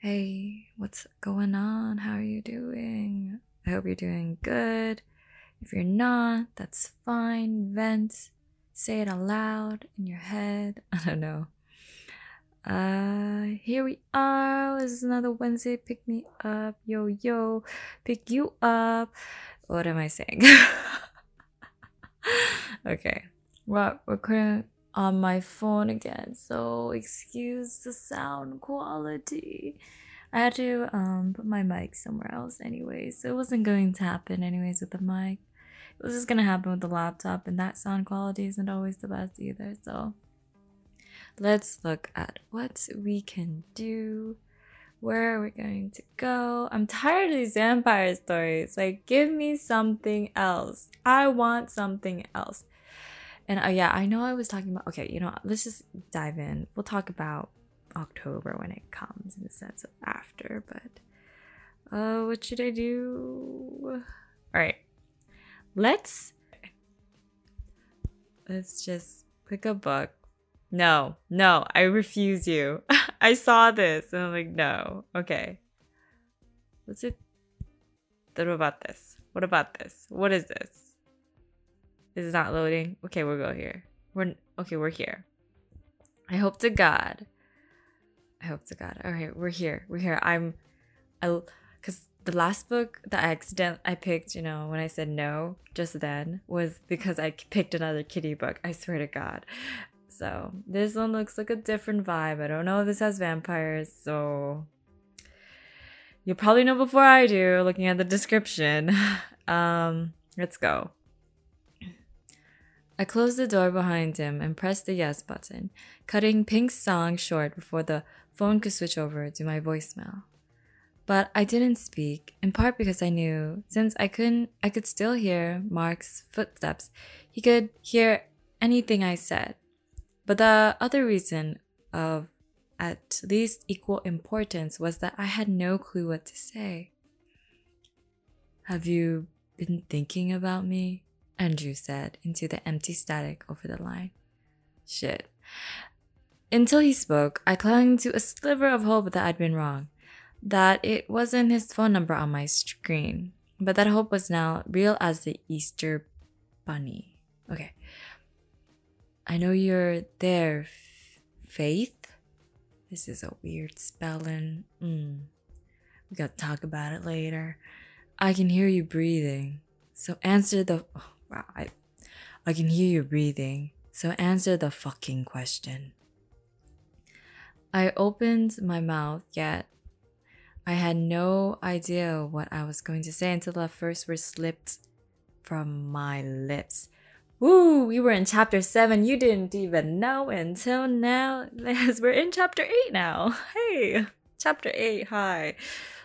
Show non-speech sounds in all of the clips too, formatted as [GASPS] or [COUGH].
Hey, what's going on? How are you doing? I hope you're doing good. If you're not, that's fine. Vent. Say it aloud in your head. [LAUGHS] I don't know. Uh, here we are. This is another Wednesday. Pick me up. Yo, yo. Pick you up. What am I saying? [LAUGHS] okay. Well, we're currently on my phone again, so excuse the sound quality. I had to um put my mic somewhere else anyways, so it wasn't going to happen anyways with the mic. It was just gonna happen with the laptop, and that sound quality isn't always the best either, so let's look at what we can do. Where are we going to go? I'm tired of these vampire stories. Like, give me something else. I want something else. And uh, yeah, I know I was talking about. Okay, you know, let's just dive in. We'll talk about October when it comes in the sense of after. But uh, what should I do? All right, let's let's just pick a book no, no, I refuse you. [LAUGHS] I saw this and I'm like, no. Okay. What's it? What about this? What about this? What is this? This is not loading. Okay, we'll go here. We're okay, we're here. I hope to God. I hope to God. All right, we're here. We're here. I'm I cuz the last book that I accident I picked, you know, when I said no just then was because I picked another kitty book. I swear to God. So this one looks like a different vibe. I don't know if this has vampires, so you'll probably know before I do looking at the description. [LAUGHS] Um, let's go. I closed the door behind him and pressed the yes button, cutting Pink's song short before the phone could switch over to my voicemail. But I didn't speak, in part because I knew since I couldn't I could still hear Marc's footsteps. He could hear anything I said. But the other reason of at least equal importance was that I had no clue what to say. Have you been thinking about me? Andrew said into the empty static over the line. Shit. Until he spoke, I clung to a sliver of hope that I'd been wrong, that it wasn't his phone number on my screen. But that hope was now real as the Easter bunny. Okay, I know you're there, Faythe. This is a weird spelling. Mm. We gotta talk about it later. I can hear you breathing. So answer the. Oh, wow, I, I can hear you breathing. So answer the fucking question. I opened my mouth, yet I had no idea what I was going to say until the first word slipped from my lips. Woo, we were in chapter seven. You didn't even know until now. [LAUGHS] As we're in chapter eight now. [LAUGHS] Hey, chapter eight. Hi.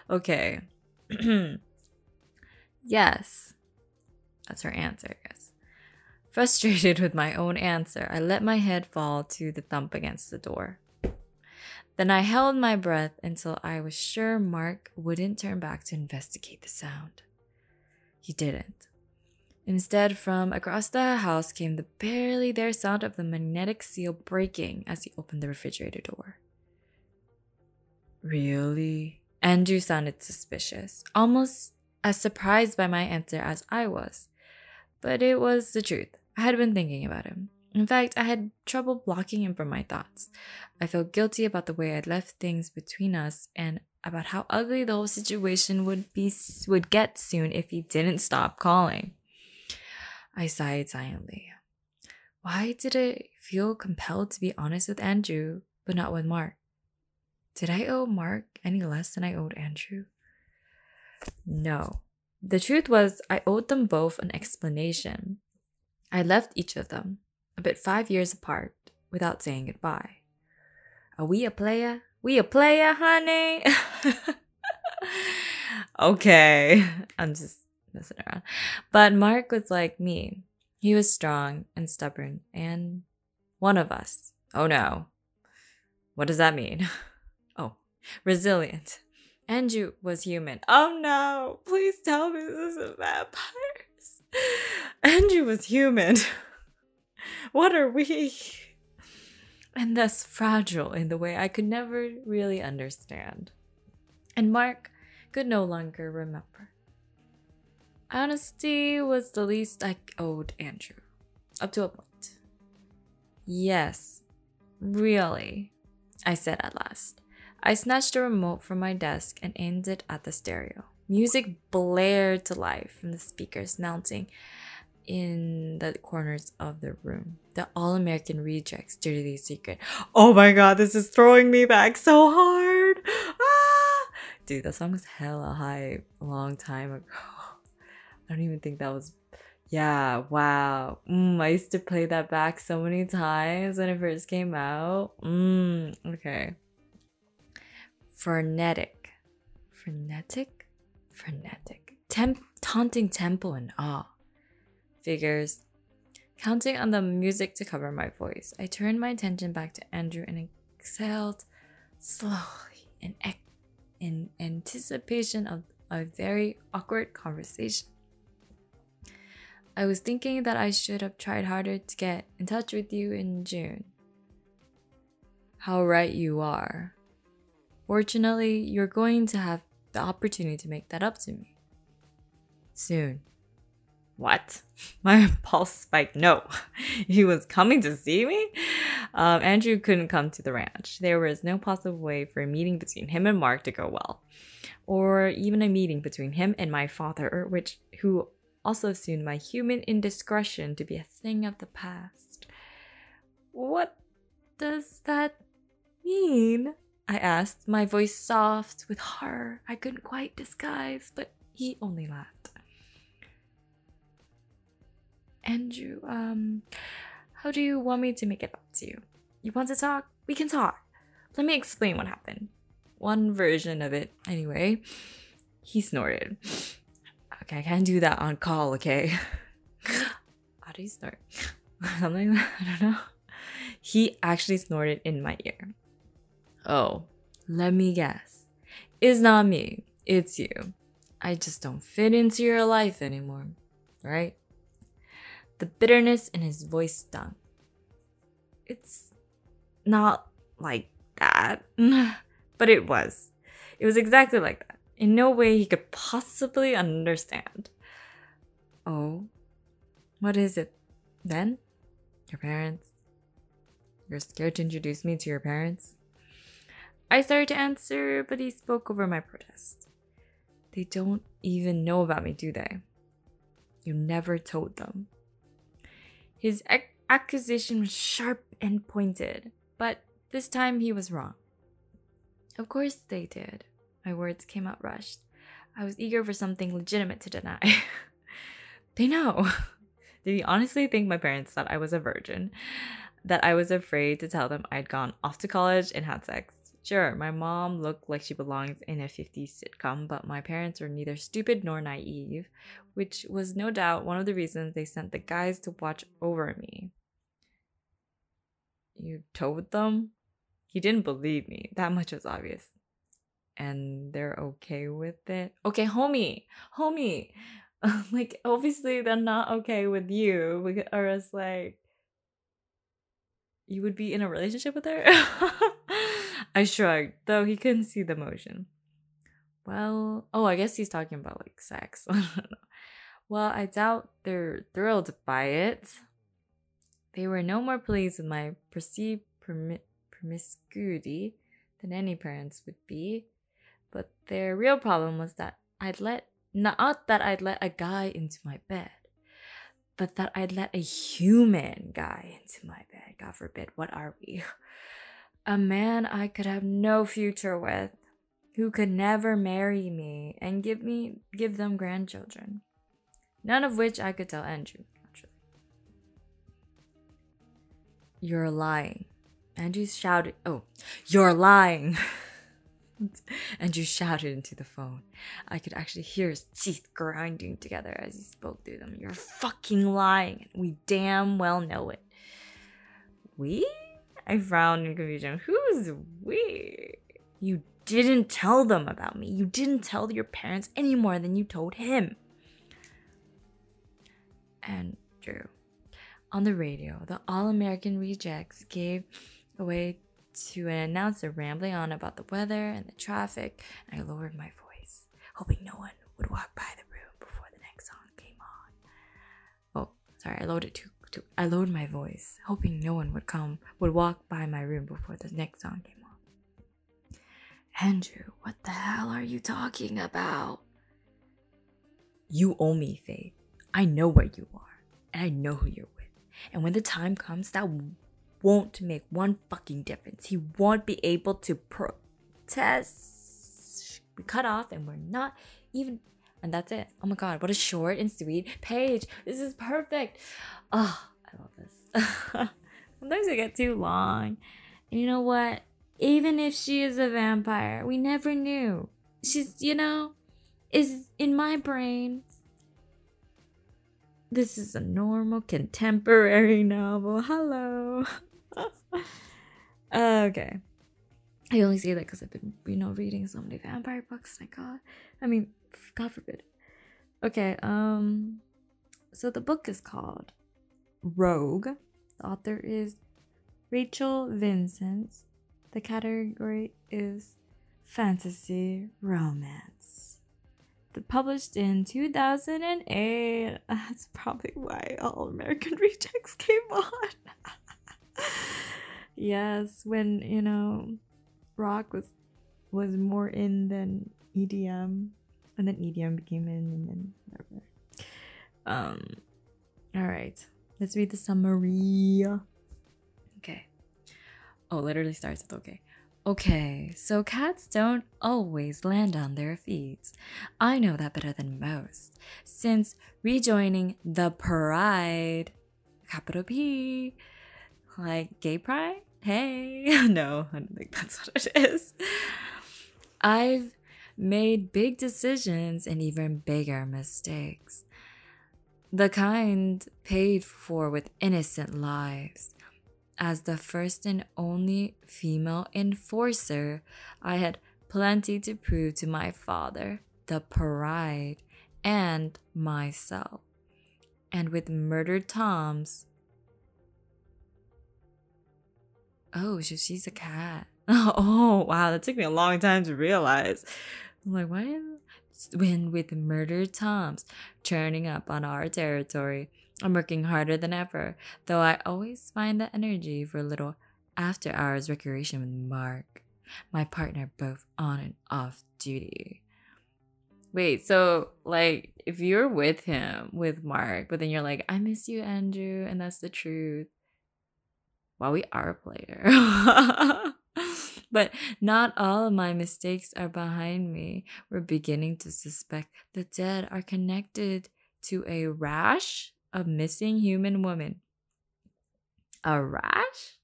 Okay. [CLEARS THROAT] yes. That's her answer, I guess. Frustrated with my own answer, I let my head fall to the thump against the door. Then I held my breath until I was sure Marc wouldn't turn back to investigate the sound. He didn't. Instead, from across the house came the barely there sound of the magnetic seal breaking as he opened the refrigerator door. Really? Andrew sounded suspicious, almost as surprised by my answer as I was. But it was the truth. I had been thinking about him. In fact, I had trouble blocking him from my thoughts. I felt guilty about the way I'd left things between us and about how ugly the whole situation would be would get soon if he didn't stop calling. I sighed silently. Why did I feel compelled to be honest with Andrew, but not with Marc? Did I owe Marc any less than I owed Andrew? No. The truth was, I owed them both an explanation. I left each of them, a bit five years apart, without saying goodbye. Are we a player? We a player, honey? [LAUGHS] okay. [LAUGHS] I'm just messing around. But Marc was like me. He was strong and stubborn and one of us. Oh no. What does that mean? [LAUGHS] Oh, resilient. Andrew was human. Oh no. Please tell me this isn't vampires. [LAUGHS] Andrew was human. [LAUGHS] what are we? And thus fragile in the way I could never really understand. and Marc could no longer remember. Honesty was the least I owed Andrew, up to a point. Yes, really, I said at last. I snatched a remote from my desk and aimed it at the stereo. Music blared to life from the speakers mounting in the corners of the room. The All American Rejects Dirty Secret. Oh my god, this is throwing me back so hard! Ah! Dude, that song was hella high a long time ago. [GASPS] I don't even think that was. Yeah, wow. Mm, I used to play that back so many times when it first came out. Mm, okay. Frenetic. Frenetic? Frenetic. Temp- taunting tempo and awe. Figures. Counting on the music to cover my voice, I turned my attention back to Andrew and exhaled slowly in, in anticipation of a very awkward conversation. I was thinking that I should have tried harder to get in touch with you in June. How right you are. Fortunately, you're going to have the opportunity to make that up to me. Soon. What? [LAUGHS] My [LAUGHS] pulse spiked. No, [LAUGHS] he was coming to see me? Um, Andrew couldn't come to the ranch. There was no possible way for a meeting between him and Marc to go well, or even a meeting between him and my father, which who also assumed my human indiscretion to be a thing of the past. What does that mean? I asked, my voice soft with horror I couldn't quite disguise, but he only laughed. Andrew, um, how do you want me to make it up to you? You want to talk? We can talk. Let me explain what happened. One version of it, anyway. He snorted. Okay, I can't do that on call, okay? [LAUGHS] how do you snort? [LAUGHS] Something, [LAUGHS] I don't know. He actually snorted in my ear. Oh, let me guess. It's not me, it's you. I just don't fit into your life anymore, right? The bitterness in his voice stung. It's not like that, [LAUGHS] but it was. It was exactly like that. In no way he could possibly understand. Oh, what is it then? Your parents? You're scared to introduce me to your parents? I started to answer, but he spoke over my protest. They don't even know about me, do they? You never told them. His ac- accusation was sharp and pointed, but this time he was wrong. Of course they did. My words came out rushed. I was eager for something legitimate to deny. [LAUGHS] they know. [LAUGHS] Did he honestly think my parents thought I was a virgin? That I was afraid to tell them I'd gone off to college and had sex? Sure, my mom looked like she belongs in a 50s sitcom, but my parents were neither stupid nor naive, which was no doubt one of the reasons they sent the guys to watch over me. You told them? He didn't believe me. That much was obvious. And they're okay with it? Okay, homie, homie. [LAUGHS] like, obviously, they're not okay with you, or else, like, you would be in a relationship with her? [LAUGHS] I shrugged, though he couldn't see the motion. Well, oh, I guess he's talking about like sex. [LAUGHS] well, I doubt they're thrilled by it. They were no more pleased with my perceived promiscuity than any parents would be. But their real problem was that I'd let, not that I'd let a guy into my bed, but that I'd let a human guy into my bed. God forbid, what are we? [LAUGHS] A man I could have no future with, who could never marry me and give me give them grandchildren. None of which I could tell Andrew. You're lying. Andrew shouted, Oh, you're lying. [LAUGHS] Andrew shouted into the phone. I could actually hear his teeth grinding together as he spoke through them. You're fucking lying. We damn well know it. We? I frowned in confusion. Who's we? You didn't tell them about me. You didn't tell your parents any more than you told him. And Drew. On the radio, the All American Rejects gave away to an announcer rambling on about the weather and the traffic, and I lowered my voice, hoping no one would walk by the room before the next song came on. Oh, sorry, I lowered it too. Too I lowered my voice, hoping no one would come, would walk by my room before the next song came on. Andrew, what the hell are you talking about? You owe me, Faythe. I know where you are, and I know who you're with. And when the time comes, that won't make one fucking difference. He won't be able to protest. We cut off, and we're not even. And that's it. Oh my god, what a short and sweet page. This is perfect. Oh, I love this. [LAUGHS] Sometimes they get too long. And you know what? Even if she is a vampire, we never knew. She's, you know, is in my brain. This is a normal contemporary novel. Hello. [LAUGHS] okay. I only say that because I've been, you know, reading so many vampire books. My God. I mean, God forbid. Okay. Um. So the book is called Rogue. The author is Rachel Vincent. The category is fantasy romance. The published in 2008. [LAUGHS] That's probably why All American [LAUGHS] Rejects came on. [LAUGHS] yes, when you know, rock was was more in than EDM, and then EDM became in, and then whatever. Um, all right, let's read the summary. Okay. Oh, literally starts with okay. Okay, so cats don't always land on their feet. I know that better than most, since rejoining the pride, capital P, like gay pride? Hey. [LAUGHS] no, I don't think that's what it is. I've made big decisions and even bigger mistakes. The kind paid for with innocent lives. As the first and only female enforcer, I had plenty to prove to my father, the pride, and myself. And with murdered Toms, oh, so she's a cat. [LAUGHS] Oh, wow, that took me a long time to realize. I'm like, why? When with murdered Toms churning up on our territory, I'm working harder than ever, though I always find the energy for a little after hours recreation with Marc, my partner both on and off duty. Wait, so like if you're with him with Marc, but then you're like, I miss you, Andrew, and that's the truth well, we are a player. [LAUGHS] but not all of my mistakes are behind me. We're beginning to suspect the dead are connected to a rash of missing human women. A rash?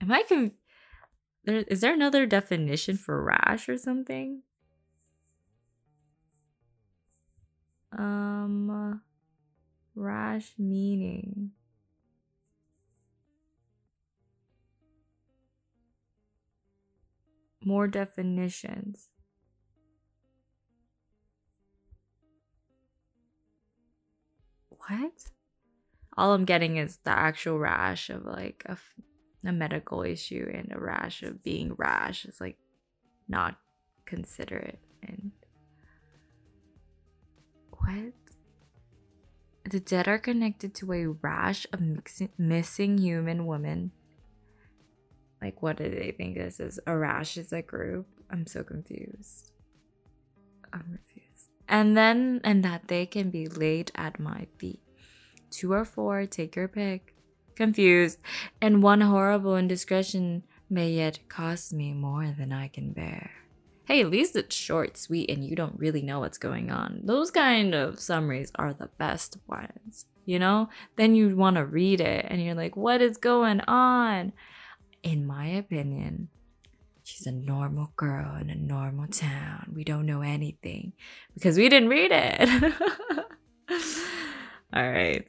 Am I conf- there, is there another definition for rash or something? Um, rash meaning. More definitions. What? All I'm getting is the actual rash of like a, a medical issue and a rash of being rash is like not considerate and what? The dead are connected to a rash of mixing, missing human women like, what do they think this is? A rash is a group? I'm so confused. I'm confused. And then, and that they can be laid at my feet. Two or four, take your pick. Confused. And one horrible indiscretion may yet cost me more than I can bear. Hey, at least it's short, sweet, and you don't really know what's going on. Those kind of summaries are the best ones, you know? Then you want to read it and you're like, what is going on? In my opinion, she's a normal girl in a normal town. We don't know anything because we didn't read it. [LAUGHS] All right.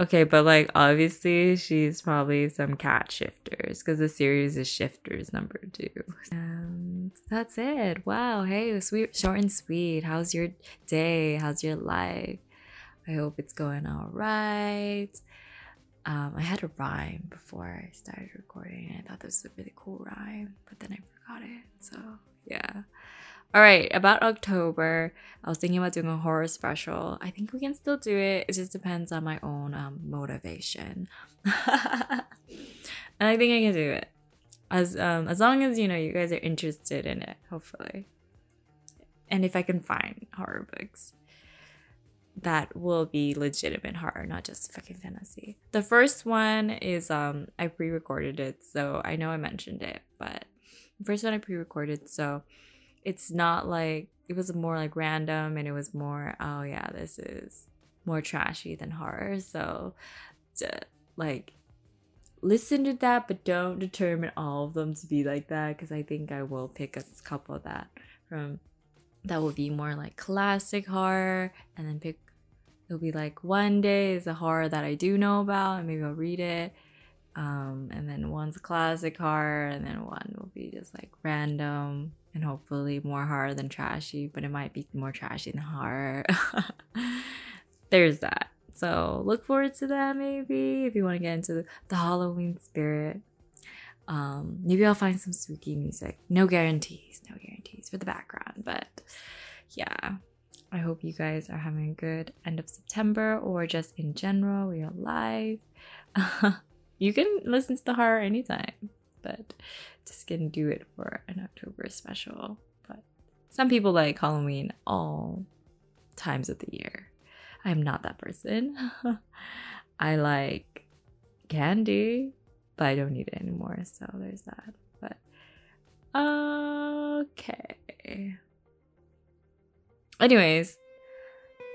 Okay, but like obviously she's probably some cat shifters because the series is shifters number two. And that's it. Wow. Hey, sweet, short and sweet. How's your day? How's your life? I hope it's going all right. Um, I had a rhyme before I started recording. I thought this was a really cool rhyme, but then I forgot it. So yeah. All right, about October, I was thinking about doing a horror special. I think we can still do it. It just depends on my own um, motivation, [LAUGHS] and I think I can do it as um, as long as you know you guys are interested in it. Hopefully, and if I can find horror books that will be legitimate horror, not just fucking fantasy. The first one is um I pre-recorded it, so I know I mentioned it, but the first one I pre-recorded, so it's not like it was more like random and it was more oh yeah, this is more trashy than horror. So like listen to that but don't determine all of them to be like that because I think I will pick a couple of that from that will be more like classic horror and then pick it'll be like one day is a horror that I do know about and maybe I'll read it. Um, and then one's a classic horror, and then one will be just like random and hopefully more horror than trashy, but it might be more trashy than horror. [LAUGHS] There's that. So look forward to that maybe if you want to get into the, the Halloween spirit. Um, maybe I'll find some spooky music. No guarantees, no guarantees for the background, but yeah. I hope you guys are having a good end of September or just in general. We are live. you can listen to the horror anytime, but just gonna do it for an October special. But some people like Halloween all times of the year. I'm not that person. [LAUGHS] I like candy, but I don't need it anymore. So there's that. But okay. Anyways,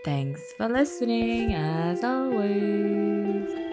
thanks for listening as always.